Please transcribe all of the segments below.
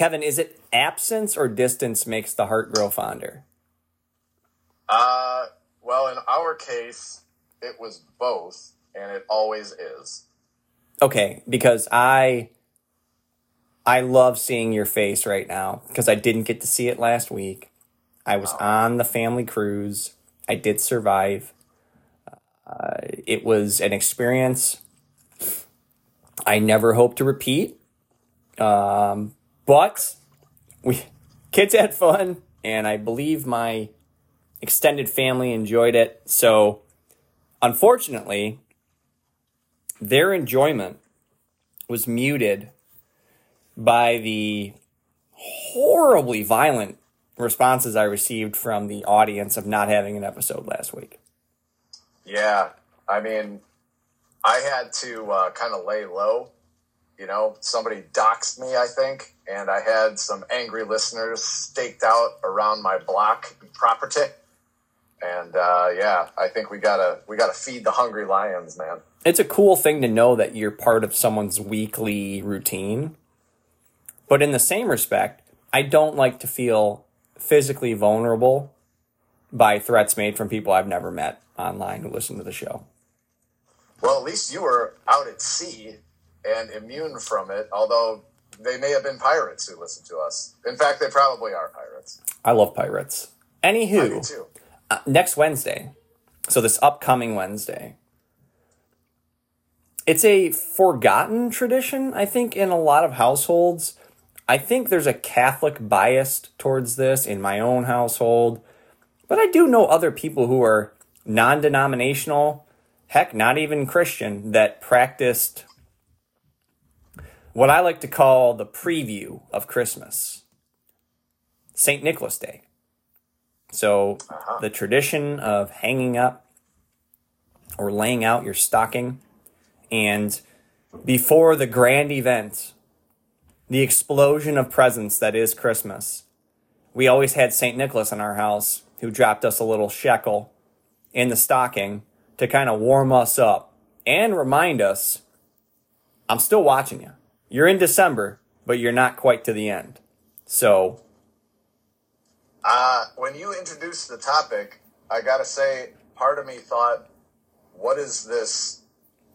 Kevin, is it absence or distance makes the heart grow fonder? Uh, well, in our case, it was both, and it always is. Okay, because I I love seeing your face right now because I didn't get to see it last week. I was on the family cruise. I did survive. Uh, it was an experience I never hope to repeat. Um, but we kids had fun, and I believe my extended family enjoyed it. So, unfortunately, their enjoyment was muted by the horribly violent responses I received from the audience of not having an episode last week. Yeah, I mean, I had to uh, kind of lay low. You know, somebody doxed me, I think, and I had some angry listeners staked out around my block and property. And uh, yeah, I think we gotta we gotta feed the hungry lions, man. It's a cool thing to know that you're part of someone's weekly routine. But in the same respect, I don't like to feel physically vulnerable by threats made from people I've never met online who listen to the show. Well, at least you were out at sea and immune from it, although they may have been pirates who listened to us. In fact, they probably are pirates. I love pirates. Anywho, uh, next Wednesday, so this upcoming Wednesday, it's a forgotten tradition, I think, in a lot of households. I think there's a Catholic bias towards this in my own household, but I do know other people who are non denominational, heck, not even Christian, that practiced what I like to call the preview of Christmas St. Nicholas Day. So, uh-huh. the tradition of hanging up or laying out your stocking, and before the grand event, the explosion of presents that is Christmas, we always had St. Nicholas in our house who dropped us a little shekel in the stocking to kind of warm us up and remind us I'm still watching you. You're in December, but you're not quite to the end. So, Uh, when you introduced the topic, I gotta say, part of me thought, what is this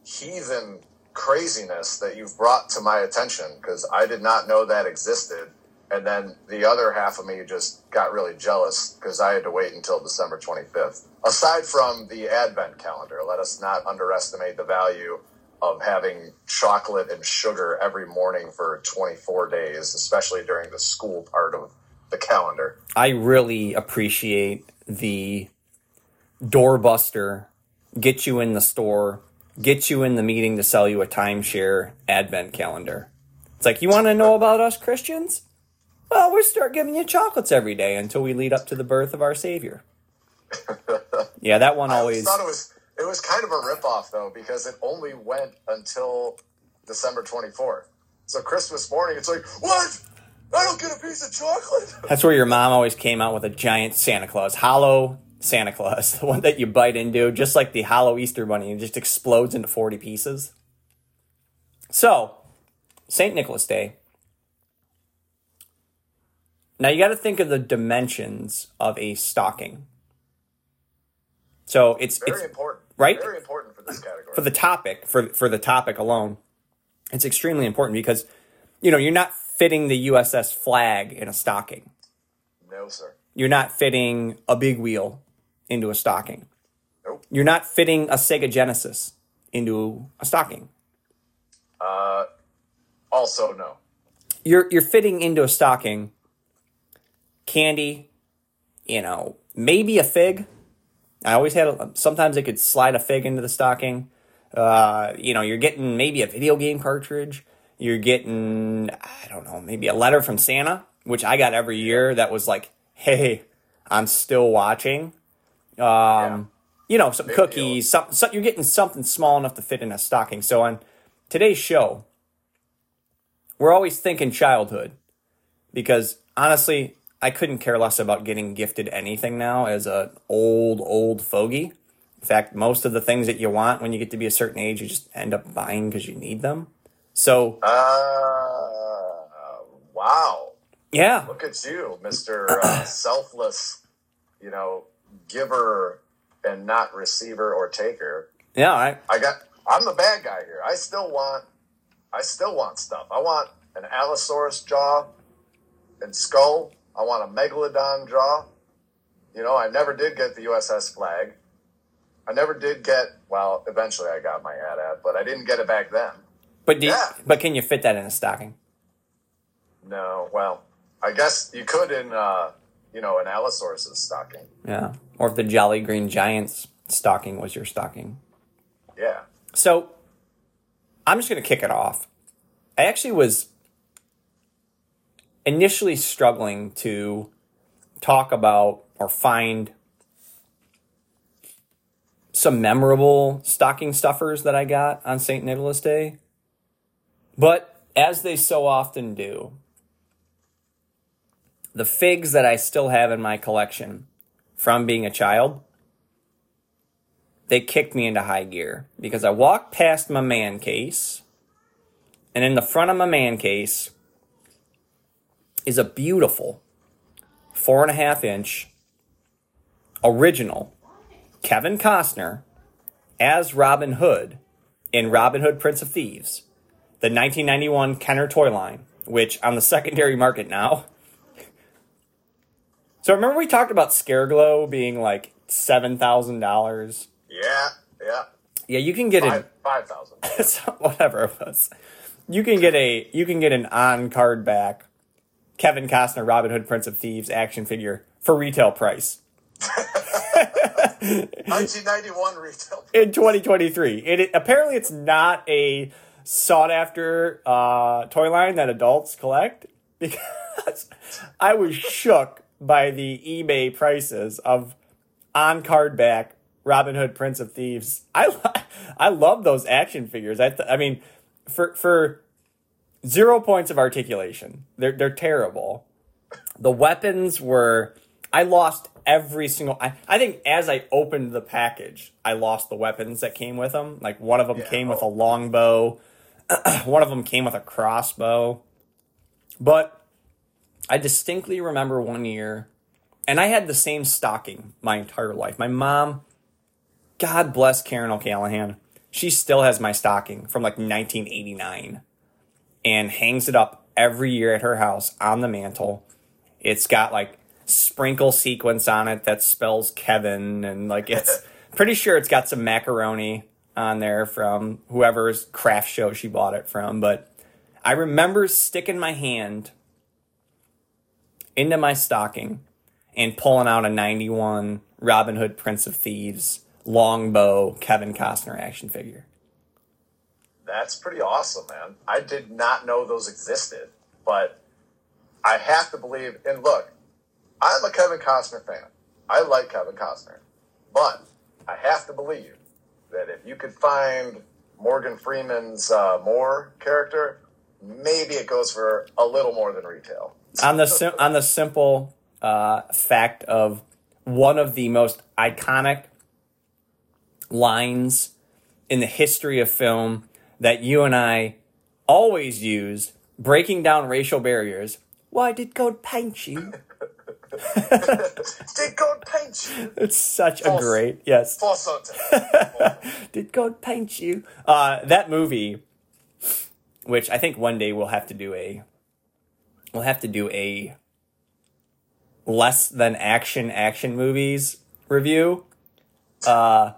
heathen craziness that you've brought to my attention? Because I did not know that existed. And then the other half of me just got really jealous because I had to wait until December 25th. Aside from the Advent calendar, let us not underestimate the value of having chocolate and sugar every morning for 24 days, especially during the school part of the calendar. I really appreciate the doorbuster, get you in the store, get you in the meeting to sell you a timeshare advent calendar. It's like, you want to know about us Christians? Well, we'll start giving you chocolates every day until we lead up to the birth of our Savior. Yeah, that one I always. thought it was it was kind of a ripoff though because it only went until December 24th. So Christmas morning, it's like what? I don't get a piece of chocolate. That's where your mom always came out with a giant Santa Claus, hollow Santa Claus, the one that you bite into, just like the hollow Easter Bunny, and just explodes into 40 pieces. So, St. Nicholas Day. Now you got to think of the dimensions of a stocking. So it's Very it's important, right? Very important for this category. for the topic for for the topic alone it's extremely important because you know you're not fitting the USS Flagg in a stocking no, sir. you're not fitting a big wheel into a stocking Nope. you're not fitting a sega genesis into a stocking Uh, Also, no. you're you're fitting into a stocking candy you know maybe a fig i always had a, sometimes i could slide a fig into the stocking. Uh, you know you're getting maybe a video game cartridge. You're getting i don't know maybe a letter from santa which i got every year that was like hey i'm still watching. Um, you know some cookies some, some, you're getting something small enough to fit in a stocking. So on today's show we're always thinking childhood because honestly, I couldn't care less about getting gifted anything now as a old old fogey. In fact, most of the things that you want when you get to be a certain age, you just end up buying because you need them. So Uh, wow. Yeah. Look at you, Mister uh, Selfless. You know, giver and not receiver or taker. Yeah. I, I got. I'm the bad guy here. I still want. I still want stuff. I want an Allosaurus jaw and skull. I want a megalodon jaw. You know, I never did get the USS Flagg. I never did get. Well, eventually I got my AT-AT, but I didn't get it back then. but do you- Yeah. but can you fit that in a stocking? No, well, I guess you could in, uh, you know, an Allosaurus's stocking. Yeah. Or if the Jolly Green Giants stocking was your stocking. Yeah. So I'm just going to kick it off. I actually was initially struggling to talk about or find some memorable stocking stuffers that I got on St. Nicholas Day. But as they so often do, the figs that I still have in my collection from being a child they kicked me into high gear because I walked past my man case, and in the front of my man case is a beautiful four and a half inch original Kevin Costner as Robin Hood in Robin Hood Prince of Thieves, the 1991 Kenner toy line, which on the secondary market now. So remember we talked about Scareglow being like seven thousand dollars. Yeah. Yeah. Yeah, you can get Five it. five thousand. whatever it was. You can get a you can get an on card back Kevin Costner Robin Hood Prince of Thieves action figure for retail price Nineteen ninety one retail. in 2023. It, it apparently it's not a sought after uh, toy line that adults collect because I was shook by the eBay prices of on card back Robin Hood Prince of Thieves. I I love those action figures. I th- I mean for for zero points of articulation. They're they're terrible. The weapons were I lost every single I, I think as I opened the package, I lost the weapons that came with them. Like one of them Yeah. came with oh. a longbow, one of them came with a crossbow. But I distinctly remember one year and I had the same stocking my entire life. My mom, God bless Karen O'Callahan, she still has my stocking from like 1989 and hangs it up every year at her house on the mantle. It's got like sprinkle sequence on it that spells Kevin and like it's pretty sure it's got some macaroni on there from whoever's craft show she bought it from, but I remember sticking my hand into my stocking and pulling out a 91 Robin Hood Prince of Thieves longbow Kevin Costner action figure. That's pretty awesome, man. I did not know those existed, but I have to believe. And look, I'm a Kevin Costner fan. I like Kevin Costner, but I have to believe that if you could find Morgan Freeman's uh, Moor character, maybe it goes for a little more than retail. on the sim- on the simple uh, fact of one of the most iconic lines in the history of film that you and I always use, breaking down racial barriers. Why did God paint you? Did God paint you It's such a great yes. something? Did God paint you? Uh, that movie, which I think one day we'll have to do a, we'll have to do a less than action action movies review. Uh,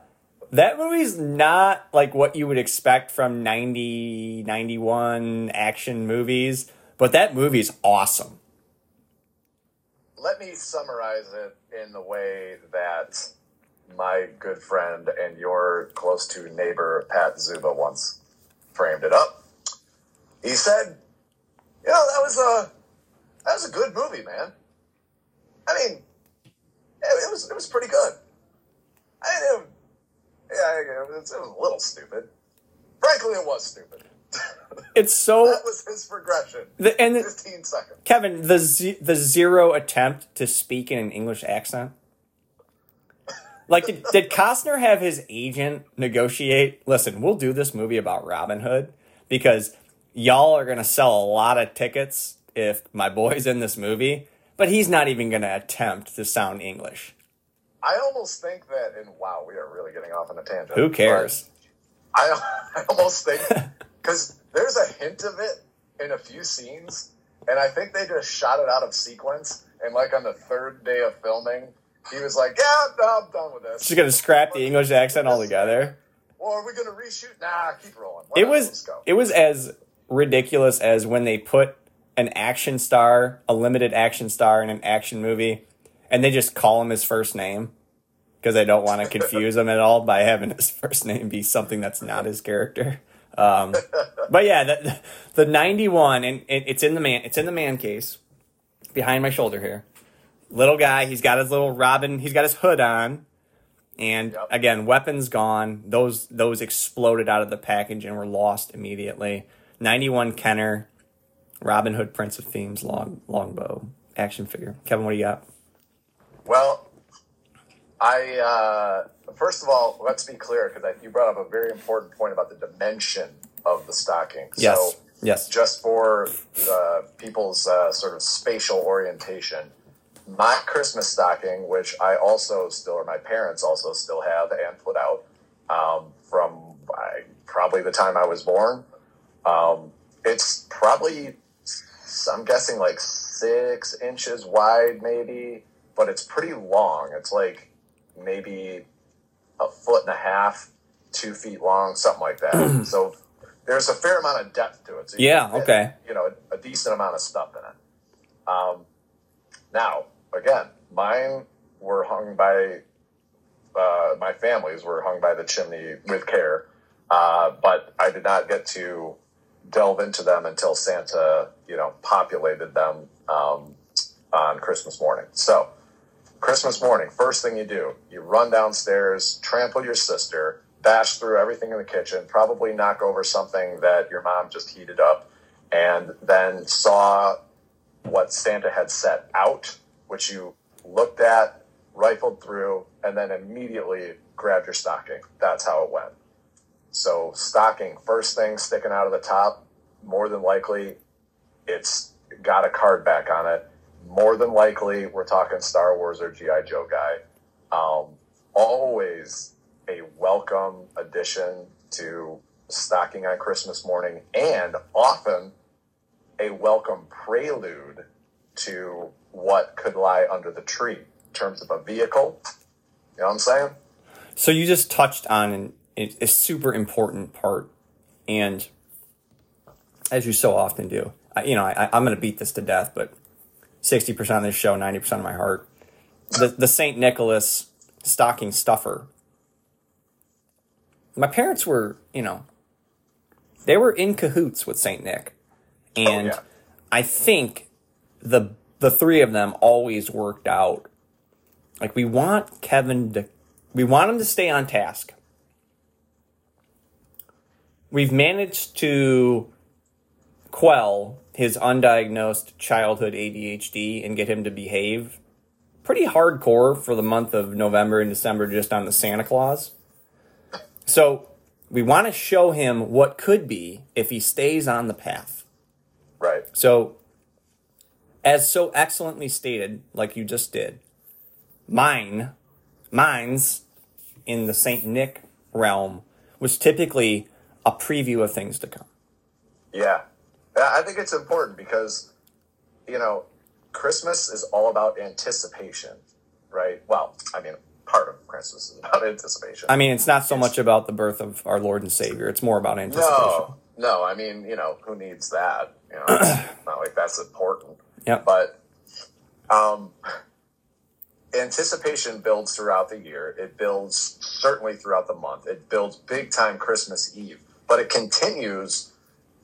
that movie's not like what you would expect from 90, 91 action movies, but that movie's awesome. Let me summarize it in the way that my good friend and your close to neighbor Pat Zuba once framed it up. He said, "You know that was a that was a good movie, man. I mean, it, was it was pretty good. I it, yeah, it was, it was a little stupid. Frankly, it was stupid. It's so that was his progression. the, and the, Fifteen seconds. Kevin, the z- the zero attempt to speak in an English accent. Like, did, did Costner have his agent negotiate? Listen, we'll do this movie about Robin Hood because y'all are gonna sell a lot of tickets if my boy's in this movie, but he's not even going to attempt to sound English. I almost think that, and wow, we are really getting off on a tangent. Who cares? I, I almost think because there's a hint of it in a few scenes, and I think they just shot it out of sequence. And like on the third day of filming, he was like, "Yeah, no, I'm done with this." She's going to scrap the English accent altogether. Well, are we going to reshoot? Nah, keep rolling. It was it was as ridiculous as when they put an action star, a limited action star in an action movie, and they just call him his first name because I don't want to confuse him at all by having his first name be something that's not his character. Um, but yeah, the, the ninety one, and it, it's in the man, it's in the man case behind my shoulder here. Little guy, he's got his little Robin, he's got his hood on, and Yep. again, weapons gone. Those those exploded out of the package and were lost immediately. Ninety one Kenner, Robin Hood, Prince of Thieves, long longbow action figure. Kevin, what do you got? Well, I uh, first of all, let's be clear because you brought up a very important point about the dimension of the stocking. Yes, So, yes. just for uh, people's uh, sort of spatial orientation, my Christmas stocking, which I also still, or my parents also still have and put out um, from I, probably the time I was born. Um, it's probably, I'm guessing, like six inches wide, maybe, but it's pretty long. It's like maybe a foot and a half, two feet long, something like that. so there's a fair amount of depth to it. So Yeah, fit, okay. You know, a, a decent amount of stuff in it. Um, now, again, mine were hung by uh, my families were hung by the chimney with care, uh, but I did not get to delve into them until Santa, you know, populated them um, on Christmas morning. So, Christmas morning, first thing you do, you run downstairs, trample your sister, bash through everything in the kitchen, probably knock over something that your mom just heated up, and then saw what Santa had set out, which you looked at, rifled through, and then immediately grabbed your stocking. That's how it went. So, stocking, first thing sticking out of the top, more than likely, it's got a card back on it. More than likely, we're talking Star Wars or G.I. Joe guy. Um, always a welcome addition to stocking on Christmas morning, and often a welcome prelude to what could lie under the tree in terms of a vehicle. You know what I'm saying? So you just touched on an, a, super important part, and as you so often do, I, you know, I, I'm going to beat this to death, but sixty percent of this show, ninety percent of my heart, the the Saint Nicholas stocking stuffer. My parents were, you know, they were in cahoots with Saint Nick, oh, and yeah. I think the the three of them always worked out. Like we want Kevin to, we want him to stay on task. We've managed to quell his undiagnosed childhood ADHD and get him to behave pretty hardcore for the month of November and December just on the Santa Claus. So we want to show him what could be if he stays on the path. Right. So, as so excellently stated, like you just did, mine, mine's in the Saint Nick realm was typically a preview of things to come. Yeah. I think it's important because, you know, Christmas is all about anticipation, right? Well, I mean, part of Christmas is about anticipation. I mean, it's not so much about the birth of our Lord and Savior; it's more about anticipation. no, no, I mean, you know, who needs that? You know, not like that's important. Yeah. But um, anticipation builds throughout the year. It builds certainly throughout the month. It builds big time Christmas Eve, but it continues.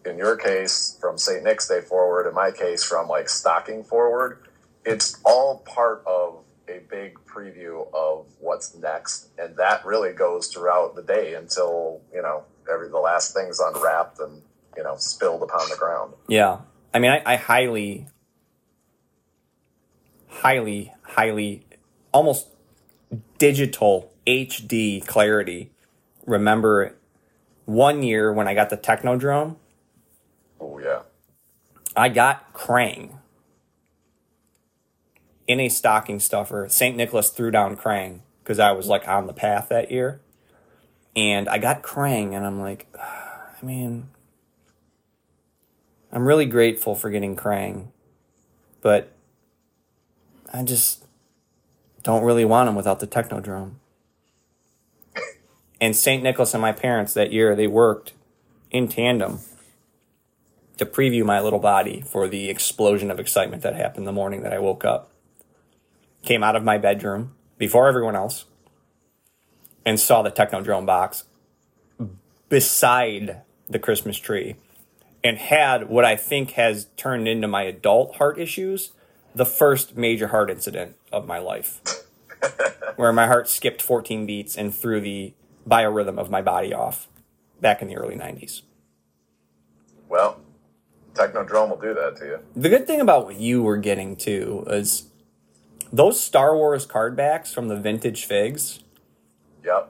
In your case, from St. Nick's Day forward. In my case, from like stocking forward. It's all part of a big preview of what's next, and that really goes throughout the day until you know every the last thing's unwrapped and you know spilled upon the ground. Yeah. I mean, I, I highly, highly, highly, almost digital HD clarity. Remember one year when I got the Technodrome? I got Krang in a stocking stuffer. St. Nicholas threw down Krang because I was like on the path that year. And I got Krang, and I'm like, I mean, I'm really grateful for getting Krang, but I just don't really want him without the Technodrome. And St. Nicholas and my parents that year, they worked in tandem to preview my little body for the explosion of excitement that happened the morning that I woke up. Came out of my bedroom before everyone else and saw the Technodrome box beside the Christmas tree and had what I think has turned into my adult heart issues the first major heart incident of my life, where my heart skipped 14 beats and threw the biorhythm of my body off back in the early 90s. Well, Technodrome will do that to you. The good thing about what you were getting to is those Star Wars card backs from the vintage figs, Yep.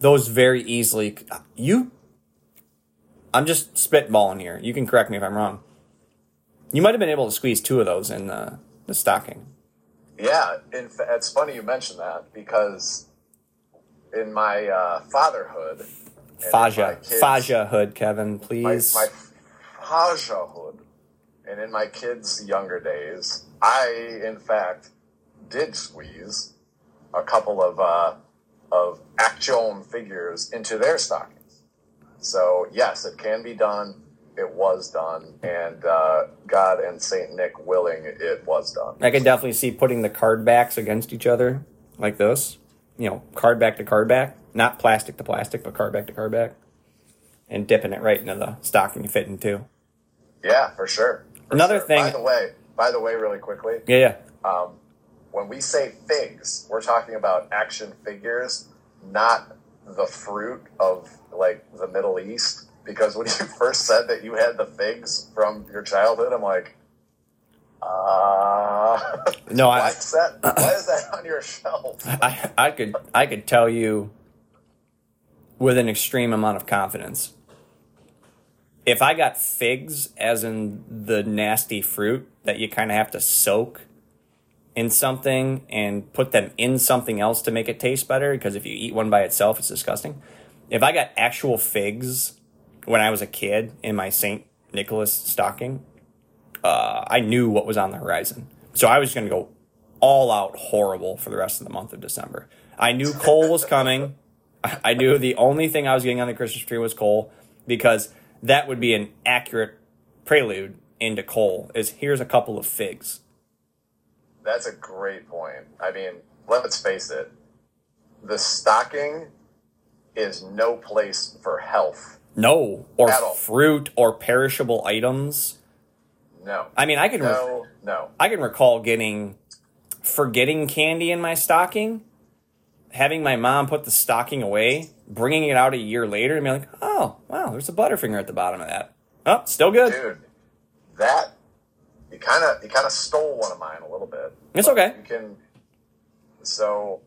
those very easily you I'm just spitballing here. You can correct me if I'm wrong. You might have been able to squeeze two of those in the, the stocking. Yeah, in fa- it's funny you mention that because in my uh, fatherhood, my Faja. Faja hood, Kevin, my, please. my Fajahood, and in my kids' younger days, I in fact did squeeze a couple of uh, of action figures into their stockings. So yes, it can be done. It was done, and uh, God and Saint Nick willing, it was done. I can definitely see putting the card backs against each other like this. You know, card back to card back. Not plastic to plastic, but card back to card back. And dipping it right into the stocking fitting too. Yeah, for sure. For Another sure. thing- By the way, by the way, really quickly, Yeah, yeah. when we say figs, we're talking about action figures, not the fruit of like the Middle East. Because when you first said that you had the figs from your childhood, I'm like, uh, No, why I, is that? Why is that on your shelf? I, I could, I could tell you with an extreme amount of confidence. If I got figs, as in the nasty fruit that you kind of have to soak in something and put them in something else to make it taste better, because if you eat one by itself, it's disgusting. If I got actual figs when I was a kid in my St. Nicholas stocking, uh, I knew what was on the horizon. So I was going to go all out horrible for the rest of the month of December. I knew coal was coming. I knew the only thing I was getting on the Christmas tree was coal because that would be an accurate prelude into coal. Is here's a couple of figs. That's a great point. I mean, let's face it, the stocking is no place for health. No, or fruit or perishable items. No. I mean, I can no, no. I can recall getting forgetting candy in my stocking, having my mom put the stocking away, bringing it out a year later, and be like, "Oh, wow, there's a Butterfinger at the bottom of that. Oh, still good. Dude, that you kind of you kind of stole one of mine a little bit. It's okay." You can. So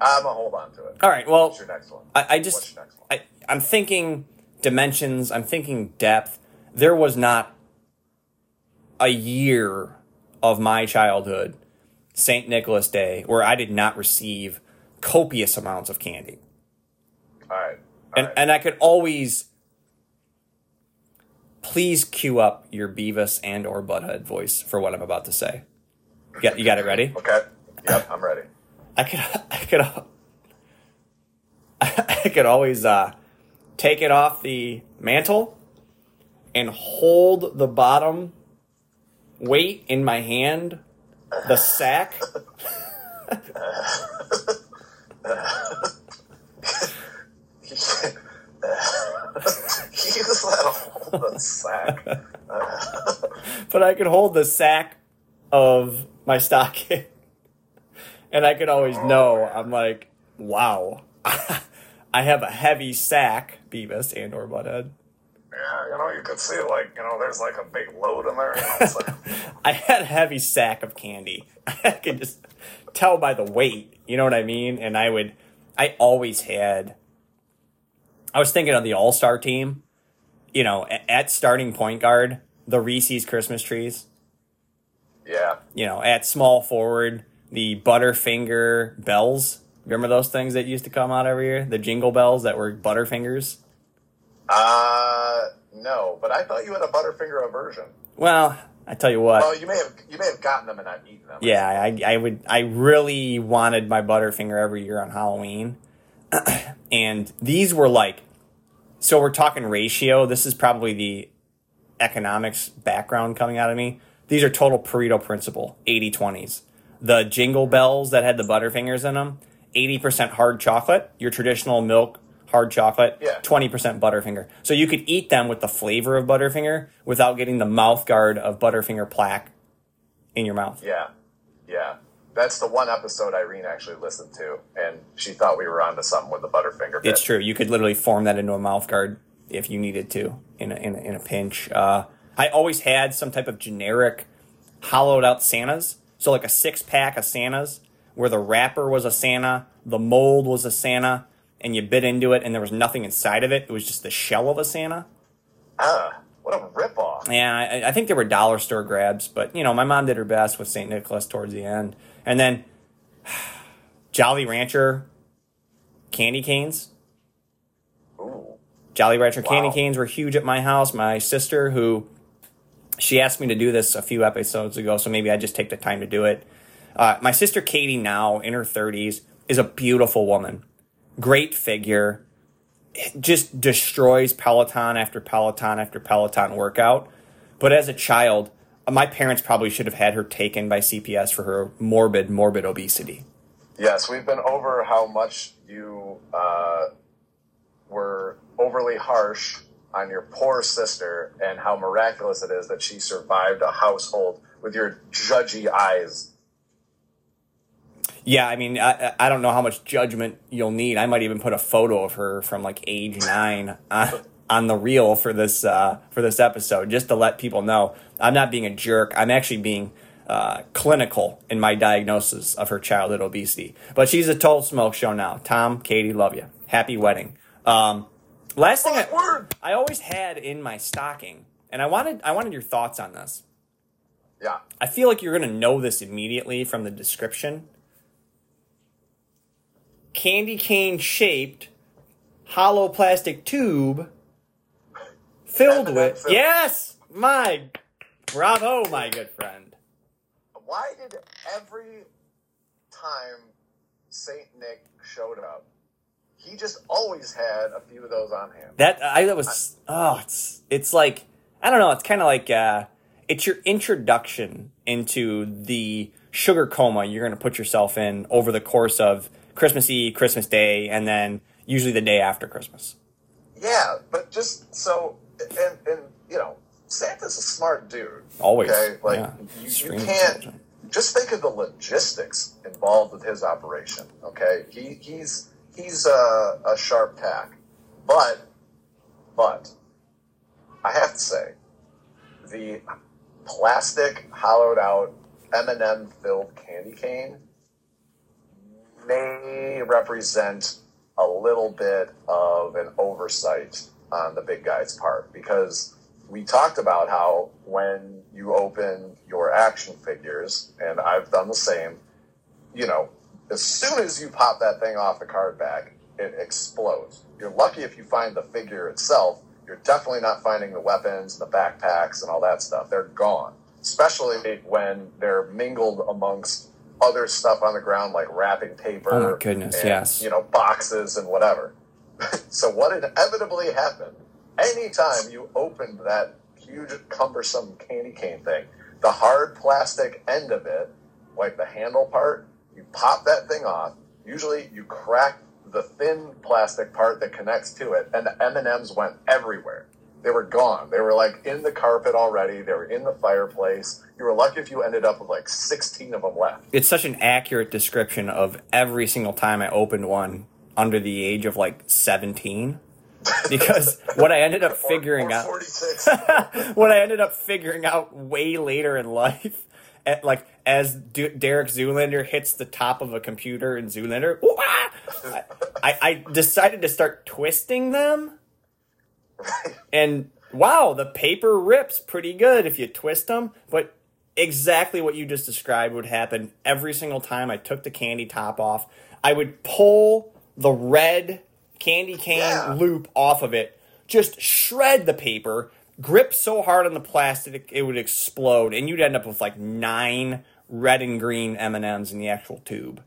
I'm gonna hold on to it. All right. Well, What's your next one? I, I just your next one? I, I'm thinking dimensions. I'm thinking depth. There was not a year of my childhood, Saint Nicholas Day, where I did not receive copious amounts of candy. All right. All and right. and I could always please cue up your Beavis and or Butthead voice for what I'm about to say. You got, you got it ready? okay. Yep, I'm ready. I could I could I could always uh, take it off the mantle and hold the bottom weight in my hand, the sack. you just let hold the sack. but I could hold the sack of my stocking. and I could always know, I'm like, wow, I have a heavy sack, Beavis and or Butthead. Yeah, you know, you could see like you know, there's like a big load in there. You know, it's like, I had a heavy sack of candy. I could just tell by the weight, you know what I mean? And I would, I always had, I was thinking of the All Star team you know, a- at starting point guard, the Reese's Christmas trees. Yeah. You know, at small forward, the Butterfinger bells. Remember those things that used to come out every year? The jingle bells that were Butterfingers? Uh, no, but I thought you had a Butterfinger aversion. Well, I tell you what. Well, you may have you may have gotten them and not eaten them. Yeah, I, I would. I really wanted my Butterfinger every year on Halloween, and these were like. So we're talking ratio. This is probably the economics background coming out of me. These are total Pareto principle, 80-20s. The jingle bells that had the Butterfingers in them, 80% hard chocolate, your traditional milk hard chocolate, Yeah. 20% Butterfinger. So you could eat them with the flavor of Butterfinger without getting the mouth guard of Butterfinger plaque in your mouth. Yeah. Yeah. That's the one episode Irene actually listened to, and she thought we were onto something with the Butterfinger. Bit. It's true. You could literally form that into a mouth guard if you needed to in a, in a, in a pinch. Uh, I always had some type of generic hollowed out Santas. So like a six pack of Santas where the wrapper was a Santa, the mold was a Santa, and you bit into it and there was nothing inside of it. It was just the shell of a Santa. Ah, what a ripoff. Yeah, I, I think they were dollar store grabs, but you know, my mom did her best with St. Nicholas towards the end. And then Jolly Rancher candy canes. Ooh. Jolly Rancher candy canes were huge at my house. My sister, who she asked me to do this a few episodes ago, so maybe I just take the time to do it. Uh, my sister Katie, now in her 30s, is a beautiful woman. Great figure. Just destroys Peloton after Peloton after Peloton workout. But as a child, my parents probably should have had her taken by CPS for her morbid, morbid obesity. Yes, we've been over how much you uh, were overly harsh on your poor sister and how miraculous it is that she survived a household with your judgy eyes. Yeah, I mean, I, I don't know how much judgment you'll need. I might even put a photo of her from like age nine on, on the reel for this uh, for this episode, just to let people know I'm not being a jerk. I'm actually being uh, clinical in my diagnosis of her childhood obesity. But she's a total smoke show now. Tom, Katie, love you. Happy wedding. Um, last thing, I, I always had in my stocking, and I wanted I wanted your thoughts on this. Yeah. I feel like you're going to know this immediately from the description. Candy cane shaped hollow plastic tube filled with. filled. Yes! My. Bravo, my good friend. Why did every time Saint Nick showed up, he just always had a few of those on hand? That I that was oh it's it's like I don't know it's kind of like uh it's your introduction into the sugar coma you're going to put yourself in over the course of Christmas Eve, Christmas Day, and then usually the day after Christmas. Yeah, but just so and and you know, Santa's a smart dude. Always, Okay, like yeah. you, you can't just think of the logistics involved with his operation. Okay, he he's he's a, a sharp tack, but but I have to say the plastic hollowed out M and m filled candy cane may represent a little bit of an oversight on the big guy's part because we talked about how when you open your action figures, and I've done the same, you know, as soon as you pop that thing off the card back, it explodes. You're lucky if you find the figure itself. You're definitely not finding the weapons, and the backpacks, and all that stuff. They're gone, especially when they're mingled amongst other stuff on the ground like wrapping paper. Oh my goodness, and, yes. You know, boxes and whatever. so what inevitably happened anytime you opened that huge cumbersome candy cane thing, the hard plastic end of it, like the handle part, you pop that thing off. Usually you crack the thin plastic part that connects to it, and the M&Ms went everywhere. They were gone. They were like in the carpet already. They were in the fireplace. You were lucky if you ended up with like 16 of them left. It's such an accurate description of every single time I opened one under the age of like 17. Because what I ended up figuring out 46. what I ended up figuring out way later in life, at, like as D- Derek Zoolander hits the top of a computer in Zoolander, I, I decided to start twisting them, and wow, the paper rips pretty good if you twist them, but exactly what you just described would happen every single time I took the candy top off. I would pull the red candy cane Yeah. loop off of it, just shred the paper, grip so hard on the plastic it would explode, and you'd end up with like nine red and green M&Ms in the actual tube.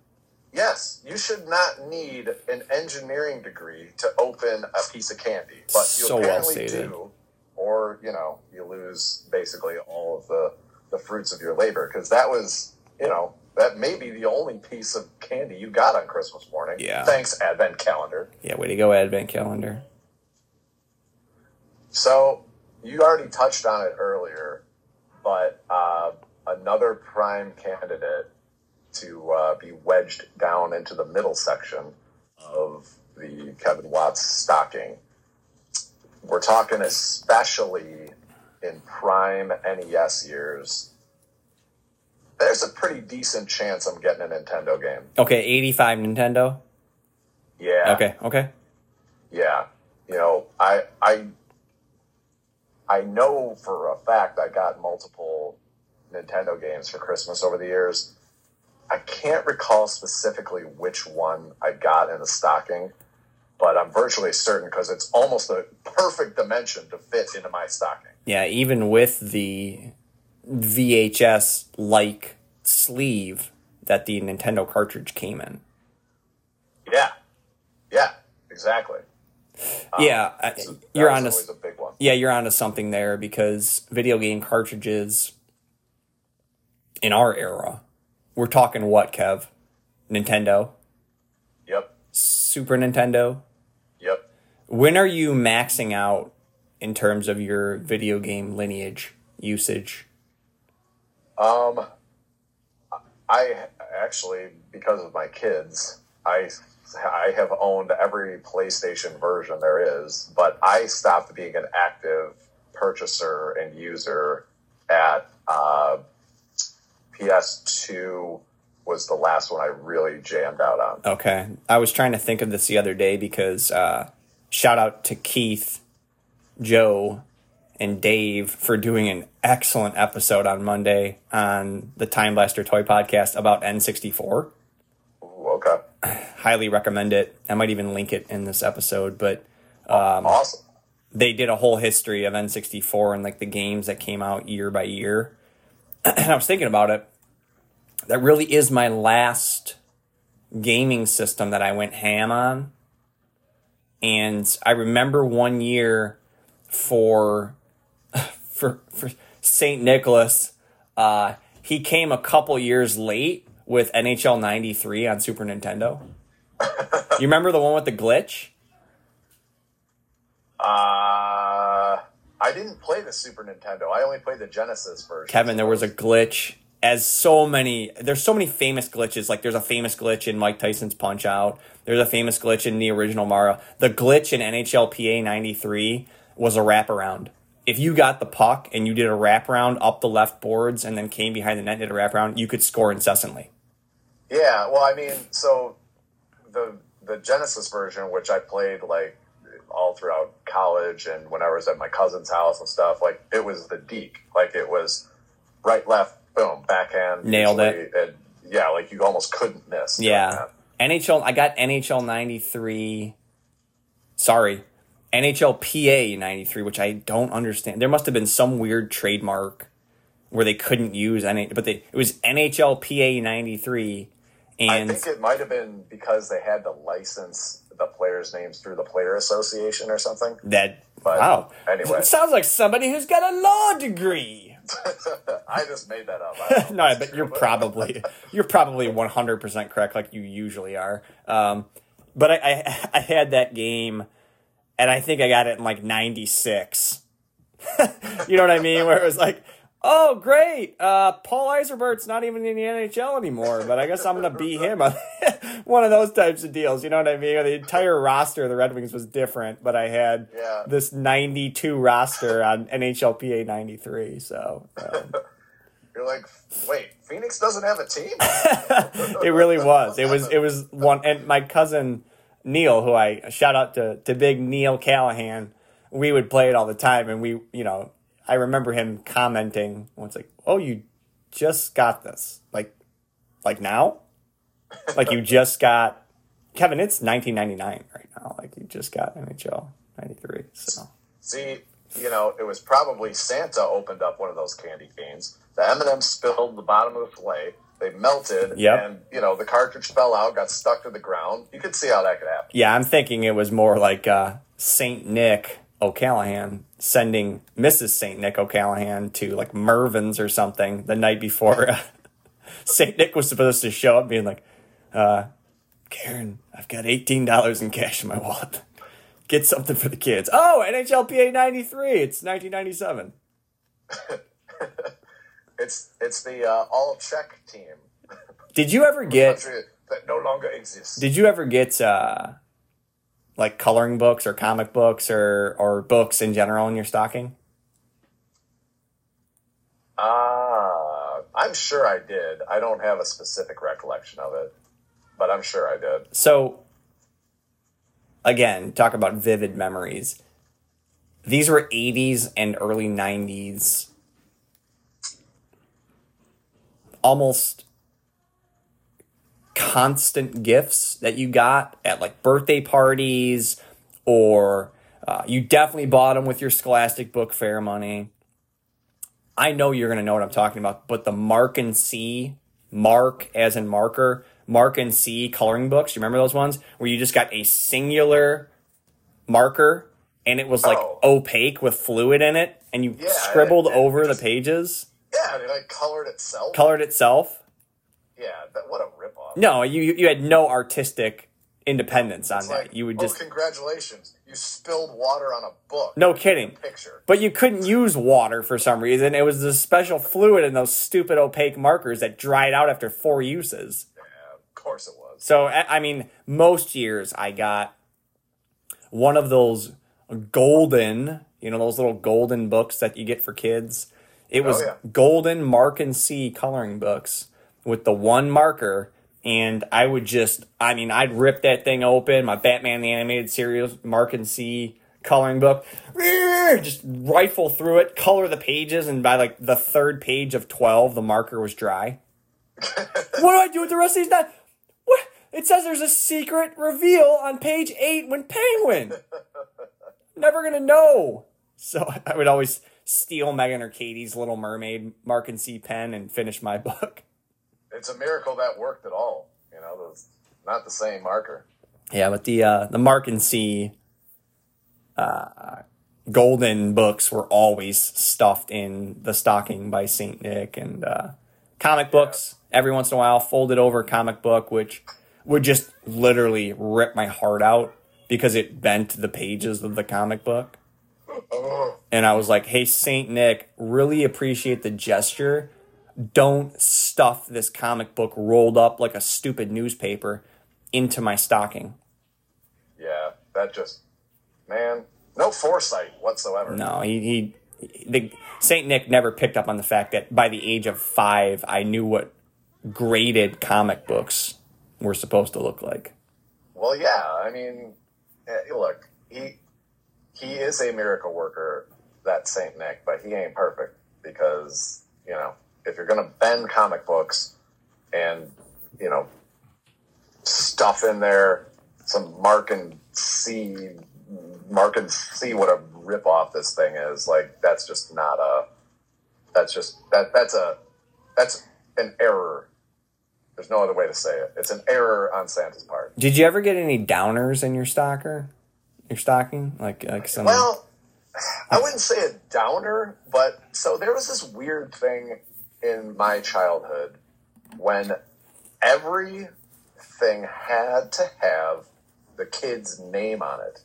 Yes, you should not need an engineering degree to open a piece of candy, but you So well apparently stated. do, or you know, you lose basically all of the the fruits of your labor because that was, you know, that may be the only piece of candy you got on Christmas morning. Yeah. Thanks, Advent calendar. Yeah, way to go, Advent Calendar. So you already touched on it earlier, but uh, another prime candidate to uh, be wedged down into the middle section of the Kevin Watts stocking. We're talking especially in prime NES years. There's a pretty decent chance I'm getting a Nintendo game. Okay, 85 Nintendo. Yeah. Okay, okay. Yeah, you know, I I I know for a fact I got multiple Nintendo games for Christmas over the years. I can't recall specifically which one I got in the stocking, but I'm virtually certain because it's almost a perfect dimension to fit into my stocking. Yeah, even with the VHS like sleeve that the Nintendo cartridge came in. Yeah, yeah, exactly. Um, yeah, I- So you're on to a big one. yeah, you're onto something there because video game cartridges in our era, we're talking what, Kev? Nintendo, Yep, Super Nintendo. yep. When are you maxing out in terms of your video game lineage usage? Um, I actually, because of my kids, I I have owned every PlayStation version there is, but I stopped being an active purchaser and user at uh, PS2 was the last one I really jammed out on. Okay. I was trying to think of this the other day because uh, shout out to Keith, Joe, and Dave for doing an excellent episode on Monday on the Time Blaster Toy Podcast about N64. Ooh, okay, Highly recommend it. I might even link it in this episode, but awesome. they did a whole history of N64 and like the games that came out year by year. and I was thinking about it. That really is my last gaming system that I went ham on. And I remember one year for for for St. Nicholas, uh, he came a couple years late with NHL 93 on Super Nintendo. you remember the one with the glitch? Uh, I didn't play the Super Nintendo. I only played the Genesis version. Kevin, there was a glitch. As so many, there's so many famous glitches. Like there's a famous glitch in Mike Tyson's Punch Out. There's a famous glitch in the original Mario. The glitch in NHLPA '93 was a wraparound. If you got the puck and you did a wraparound up the left boards and then came behind the net and did a wraparound, you could score incessantly. Yeah, well, I mean, so the the Genesis version, which I played like all throughout college and when I was at my cousin's house and stuff, like it was the deke, like it was right, left, boom, backhand, Nailed usually, And yeah, like you almost couldn't miss. Yeah. NHL, I got NHL 93. Sorry. NHL PA 93, which I don't understand. There must have been some weird trademark where they couldn't use any, but they, it was NHL PA 93. I And think it might have been because they had to license the players' names through the Player Association or something. that, But wow. anyway. It sounds like somebody who's got a law degree. I just made that up. I don't know no, but you're probably you're probably 100% correct, like you usually are. Um, but I, I I had that game, and I think I got it in like '96. you know what I mean? Where it was like, oh great, uh, Paul Ysebaert's not even in the NHL anymore, but I guess I'm gonna beat him. On one of those types of deals. You know what I mean? The entire roster of the Red Wings was different, but I had Yeah. this '92 roster on NHLPA '93. So. Um, You're like, wait, Phoenix doesn't have a team? it really was. It was it was one and my cousin Neil, who I shout out to to big Neil Callahan. we would play it all the time, and we, you know, I remember him commenting once, like, "Oh, you just got this, like, like now, like you just got Kevin. It's 1999 right now. Like you just got NHL 93. So See, you know, it was probably Santa opened up one of those candy canes. The M&M spilled the bottom of the fillet. They melted, Yep. and you know the cartridge fell out, got stuck to the ground. You could see how that could happen. yeah, I'm thinking it was more like uh, Saint Nick O'Callahan sending Mrs. Saint Nick O'Callahan to like Mervyn's or something the night before uh, Saint Nick was supposed to show up, being like, uh, "Karen, I've got eighteen dollars in cash in my wallet. Get something for the kids." Oh, NHLPA '93. It's 1997. It's it's the uh, all Czech team Did you ever get? that no longer exists. Did you ever get uh, like coloring books or comic books or or books in general in your stocking? Ah, I'm sure I did. I don't have a specific recollection of it, but I'm sure I did. So again, talk about vivid memories. These were 80s and early 90s almost constant gifts that you got at like birthday parties or uh, you definitely bought them with your scholastic book fair money i know you're going to know what i'm talking about but the mark and c mark as in marker mark and c coloring books you remember those ones where you just got a singular marker and it was like Oh. opaque with fluid in it and you Yeah, scribbled it- it over the just- pages Yeah, it like colored itself. colored itself yeah, that, what a. No, you you had no artistic independence on It's that. like, you would oh, just congratulations, you spilled water on a book. no kidding. picture. But you couldn't use water for some reason. It was the special fluid in those stupid opaque markers that dried out after four uses. Yeah, of course it was. So I mean, most years I got one of those golden, you know, those little golden books that you get for kids. It oh, was yeah. golden Mark and C coloring books with the one marker. And I would just, I mean, I'd rip that thing open, my Batman the Animated Series Mark and C coloring book, just rifle through it, color the pages, and by like the third page of 12, the marker was dry. what do I do with the rest of these? Not what? It says there's a secret reveal on page eight when Penguin. Never gonna know. So I would always steal Megan or Katie's Little Mermaid Mark and C pen and finish my book. It's a miracle that worked at all. You know, those not the same marker. Yeah, but the uh, the Mark and C uh, golden books were always stuffed in the stocking by Saint Nick and uh, comic books. Every once in a while, folded over comic book, which would just literally rip my heart out because it bent the pages of the comic book. Oh, And I was like, hey, Saint Nick, really appreciate the gesture. Don't stuff this comic book rolled up like a stupid newspaper into my stocking. yeah, that just man, no foresight whatsoever. No, he, he the Saint Nick never picked up on the fact that by the age of five, I knew what graded comic books were supposed to look like. Well, yeah, I mean, eh, look, he he is a miracle worker, that Saint Nick, but he ain't perfect because you know if you're gonna bend comic books and you know stuff in there some Mark and see, Mark and see what a rip off this thing is. Like that's just not a. That's just that that's a that's an error. There's no other way to say it. It's an error on Santa's part. Did you ever get any downers in your stocker? Your stocking? Like like some Well, I wouldn't say a downer, but so there was this weird thing in my childhood when everything had to have the kid's name on it.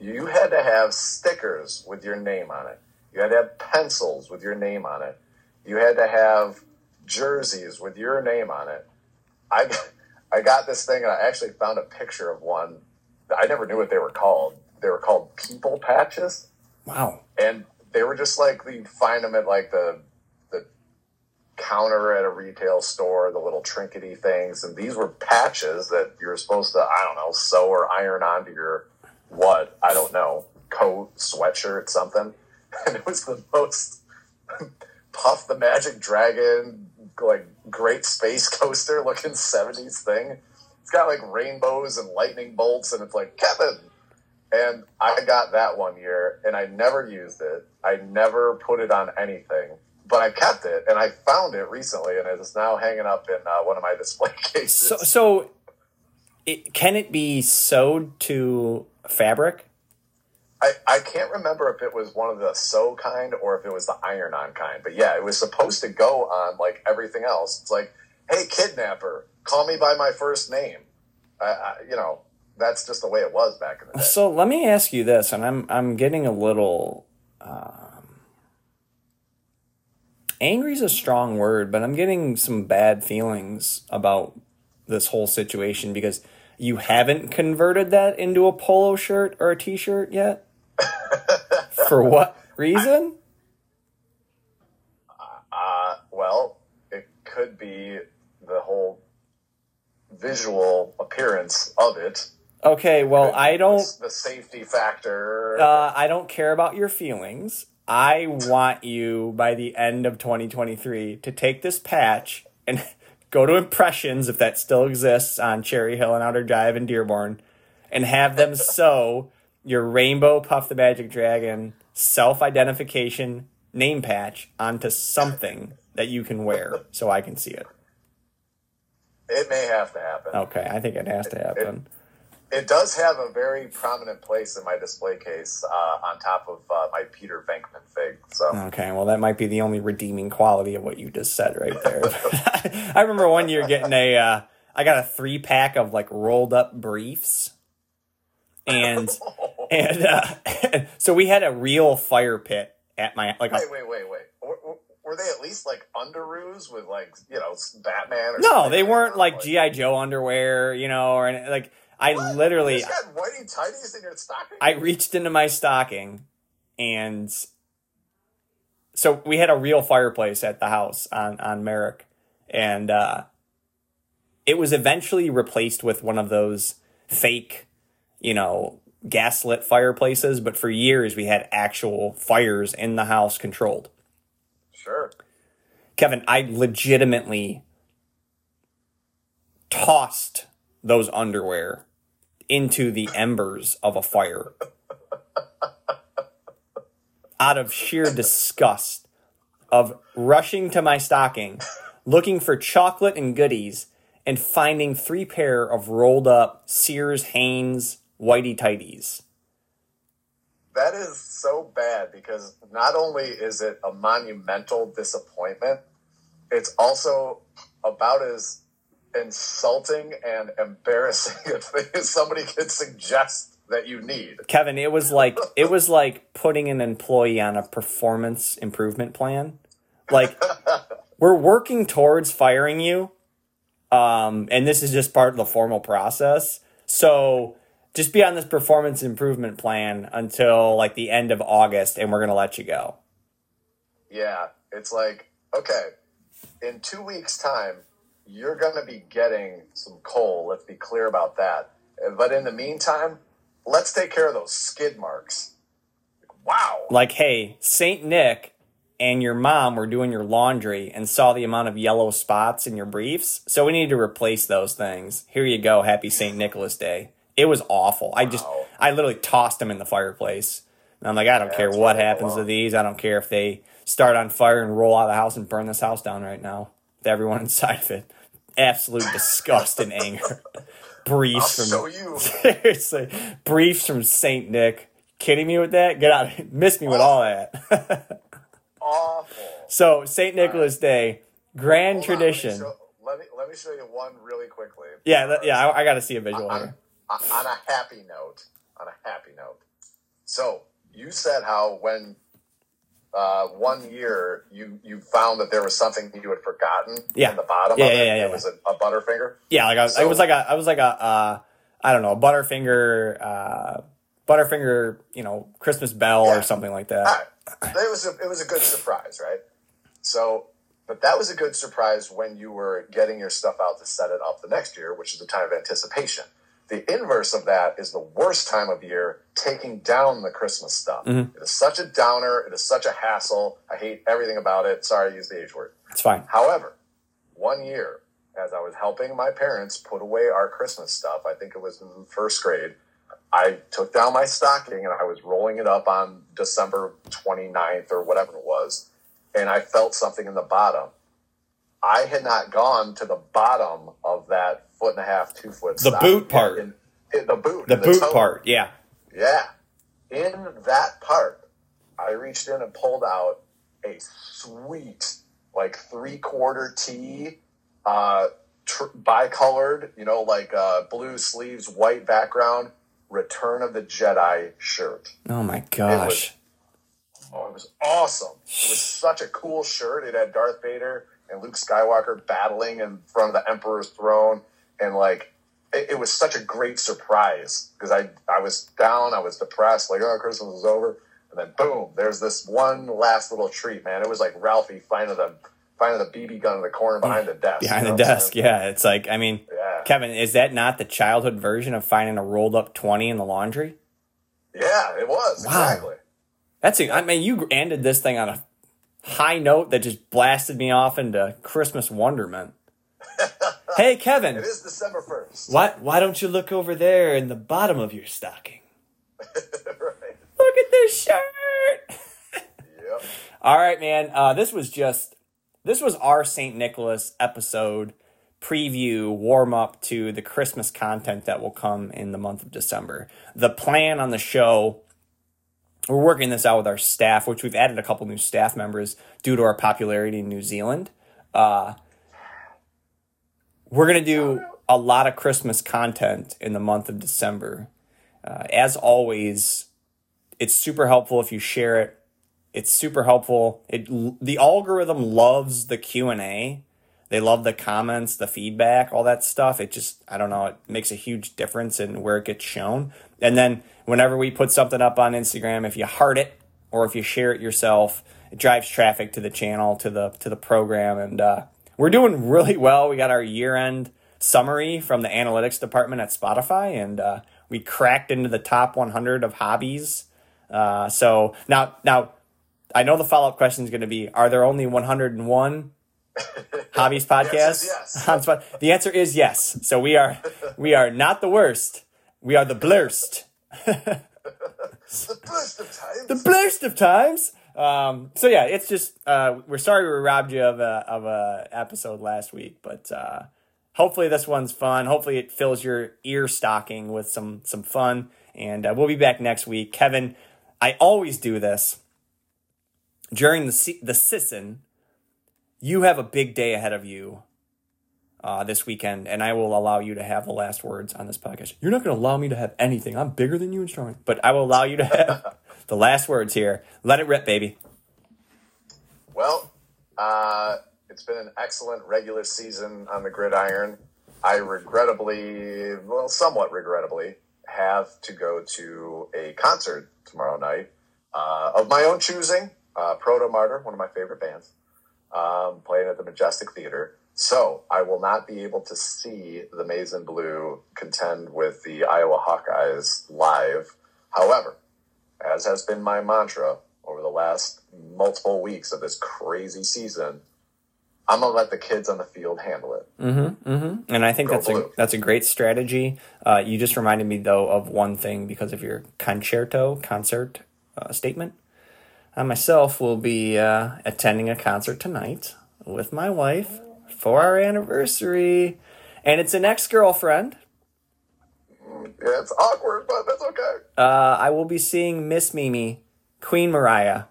You had to have stickers with your name on it. You had to have pencils with your name on it. You had to have jerseys with your name on it. I got, I got this thing and I actually found a picture of one. I never knew what they were called. They were called people patches Wow. and they were just like you'd find them at like the counter at a retail store, the little trinkety things, and these were patches that you're supposed to I don't know sew or iron onto your what I don't know, coat, sweatshirt, something, and it was the most Puff the Magic Dragon like great space coaster looking seventies thing. It's got like rainbows and lightning bolts, and it's like Kevin. And I got that one year, and I never used it. I never put it on anything, but I kept it, and I found it recently, and it is now hanging up in uh, one of my display cases. So, so it, can it be sewed to fabric? I, I can't remember if it was one of the sew kind or if it was the iron on kind, but yeah, it was supposed to go on like everything else. It's like, hey, kidnapper, call me by my first name. I, I, you know, that's just the way it was back in the day. So let me ask you this, and I'm I'm getting a little. Um, angry is a strong word, but I'm getting some bad feelings about this whole situation because you haven't converted that into a polo shirt or a t-shirt yet. For what reason? Uh, well, it could be the whole visual appearance of it. Okay, well, I don't. The safety factor. Uh, I don't care about your feelings. I want you by the end of 2023 to take this patch and go to Impressions, if that still exists, on Cherry Hill and Outer Drive in Dearborn, and have them sew your Rainbow Puff the Magic Dragon self identification name patch onto something that you can wear so I can see it. It may have to happen. Okay, I think it has to happen. It, it does have a very prominent place in my display case uh, on top of uh, my Peter Venkman fig. So Okay, well, that might be the only redeeming quality of what you just said right there. I remember one year getting a, uh, I got a three pack of like rolled up briefs, and and uh, so we had a real fire pit at my like. A, wait, wait, wait, wait. Were, were they at least like underoos with like you know Batman? Or no, they weren't on? like GI Joe underwear, you know, or like I What? literally You just got whitey tighties in your stocking. I reached into my stocking and so we had a real fireplace at the house on on Merrick and uh it was eventually replaced with one of those fake, you know, gaslit fireplaces, but for years we had actual fires in the house controlled. sure. Kevin, I legitimately tossed those underwear into the embers of a fire out of sheer disgust of rushing to my stocking, looking for chocolate and goodies, and finding three pair of rolled up Sears Hanes whitey tighties. That is so bad because not only is it a monumental disappointment, it's also about as insulting and embarrassing if, somebody could suggest that you need. Kevin, it was like it was like putting an employee on a performance improvement plan. Like we're working towards firing you. Um, and this is just part of the formal process. So just be on this performance improvement plan until like the end of August and we're gonna let you go. Yeah, it's like, okay, in two weeks' time, you're going to be getting some coal. Let's be clear about that. But in the meantime, let's take care of those skid marks. Wow. Like, hey, Saint Nick and your mom were doing your laundry and saw the amount of yellow spots in your briefs. So we need to replace those things. Here you go. Happy St. Nicholas Day. It was awful. I just, I literally tossed them in the fireplace. And I'm like, I don't care what happens to these. I don't care if they start on fire and roll out of the house and burn this house down right now with everyone inside of it. Absolute disgust and anger. Briefs I'll from seriously briefs from Saint Nick. Kidding me with that? Get out! Miss me with all that. Awful. So Saint Nicholas Day, grand Hold on, tradition. Let me, show, let me let me show you one really quickly. yeah, yeah. I, I got to see a visual on, here. on on a happy note, on a happy note. So you said how when uh, one year you you found that there was something you had forgotten Yeah. in the bottom Yeah, of yeah, it. yeah, yeah, it was a, a Butterfinger. Yeah, like I was, it So- was like a, I was like a, uh, I don't know, a Butterfinger, uh, Butterfinger, you know, Christmas bell Yeah. or something like that. Right. It was a, it was a good surprise, right? So, but that was a good surprise when you were getting your stuff out to set it up the next year, which is the time of anticipation. The inverse of that is the worst time of year, taking down the Christmas stuff. Mhm. It is such a downer. It is such a hassle. I hate everything about it. Sorry, I used the H word. It's fine. However, one year, as I was helping my parents put away our Christmas stuff, I think it was in first grade, I took down my stocking and I was rolling it up on December 29th or whatever it was, and I felt something in the bottom. I had not gone to the bottom of that foot and a half, two foot The boot part. In, in the boot. The boot part, yeah. Yeah. In that part, I reached in and pulled out a sweet, like three quarter tee, uh, tr- bicolored, you know, like uh, blue sleeves, white background, Return of the Jedi shirt. Oh my gosh. Oh, it was awesome. It was such a cool shirt. It had Darth Vader and Luke Skywalker battling in front of the Emperor's throne. And like, it, it was such a great surprise because I, I was down, I was depressed, like, oh, Christmas is over. And then boom, there's this one last little treat, man. It was like Ralphie finding the, finding the BB gun in the corner behind the desk. Behind you know the desk, saying? yeah. It's like, I mean, Yeah. Kevin, is that not the childhood version of finding a rolled up 20 in the laundry? Yeah, it was. Wow. Exactly. That's. I mean, you ended this thing on a high note that just blasted me off into Christmas wonderment. hey, Kevin, It is December 1st. why why don't you look over there in the bottom of your stocking? right. Look at this shirt. Yep. All right, man. Uh, this was just this was our St. Nicholas episode preview warm up to the Christmas content that will come in the month of December. The plan on the show. We're working this out with our staff, which we've added a couple new staff members due to our popularity in New Zealand. Uh, we're going to do a lot of Christmas content in the month of December. Uh, as always, it's super helpful if you share it. It's super helpful. It the algorithm loves the q&a they love the comments the feedback all that stuff. It just i don't know it makes a huge difference in where it gets shown. And then whenever we put something up on instagram if you heart it or if you share it yourself it drives traffic to the channel to the to the program. And uh, we're doing really well we got our year end summary from the analytics department at spotify and uh, we cracked into the top 100 of hobbies uh, so now now I know the follow up question is going to be: Are there only 101 hobbies podcasts yes. on Spot? The answer is yes. So we are we are not the worst. We are the blurst. The best of times. The blurst of times. Um, so yeah, it's just uh, we're sorry we robbed you of a of a episode last week, but uh, hopefully this one's fun. Hopefully it fills your ear stocking with some some fun, and uh, we'll be back next week. Kevin, I always do this during the the season. You have a big day ahead of you uh, this weekend, and I will allow you to have the last words on this podcast. You're not going to allow me to have anything. I'm bigger than you and stronger, but I will allow you to have the last words here. Let it rip, baby. Well, uh, it's been an excellent regular season on the gridiron. I regrettably, well, somewhat regrettably, have to go to a concert tomorrow night uh, of my own choosing. Uh, Protomartyr, one of my favorite bands, um, playing at the Majestic Theater. So I will not be able to see the Maize and Blue contend with the Iowa Hawkeyes live. However, as has been my mantra over the last multiple weeks of this crazy season, I'm gonna let the kids on the field handle it. And I think Go that's a that's a great strategy. Uh, you just reminded me though of one thing because of your concerto concert uh, statement. I myself will be uh, attending a concert tonight with my wife for our anniversary, and it's an ex girlfriend. Yeah, it's awkward, but that's okay. Uh, I will be seeing Miss Mimi, Queen Mariah,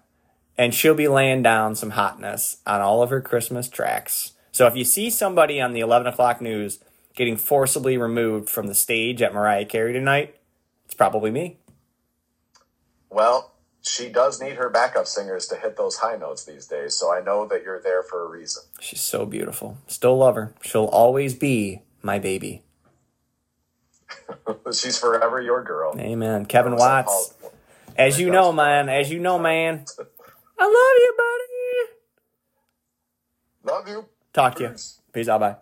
and she'll be laying down some hotness on all of her Christmas tracks. So if you see somebody on the 11 o'clock news getting forcibly removed from the stage at Mariah Carey tonight, it's probably me. Well, she does need her backup singers to hit those high notes these days, so I know that you're there for a reason. She's so beautiful. Still love her. She'll always be my baby. She's forever your girl. Amen. Kevin Watts. As you know, man. As you know, man. I love you, buddy. Love you. Talk to you. Peace out. Bye.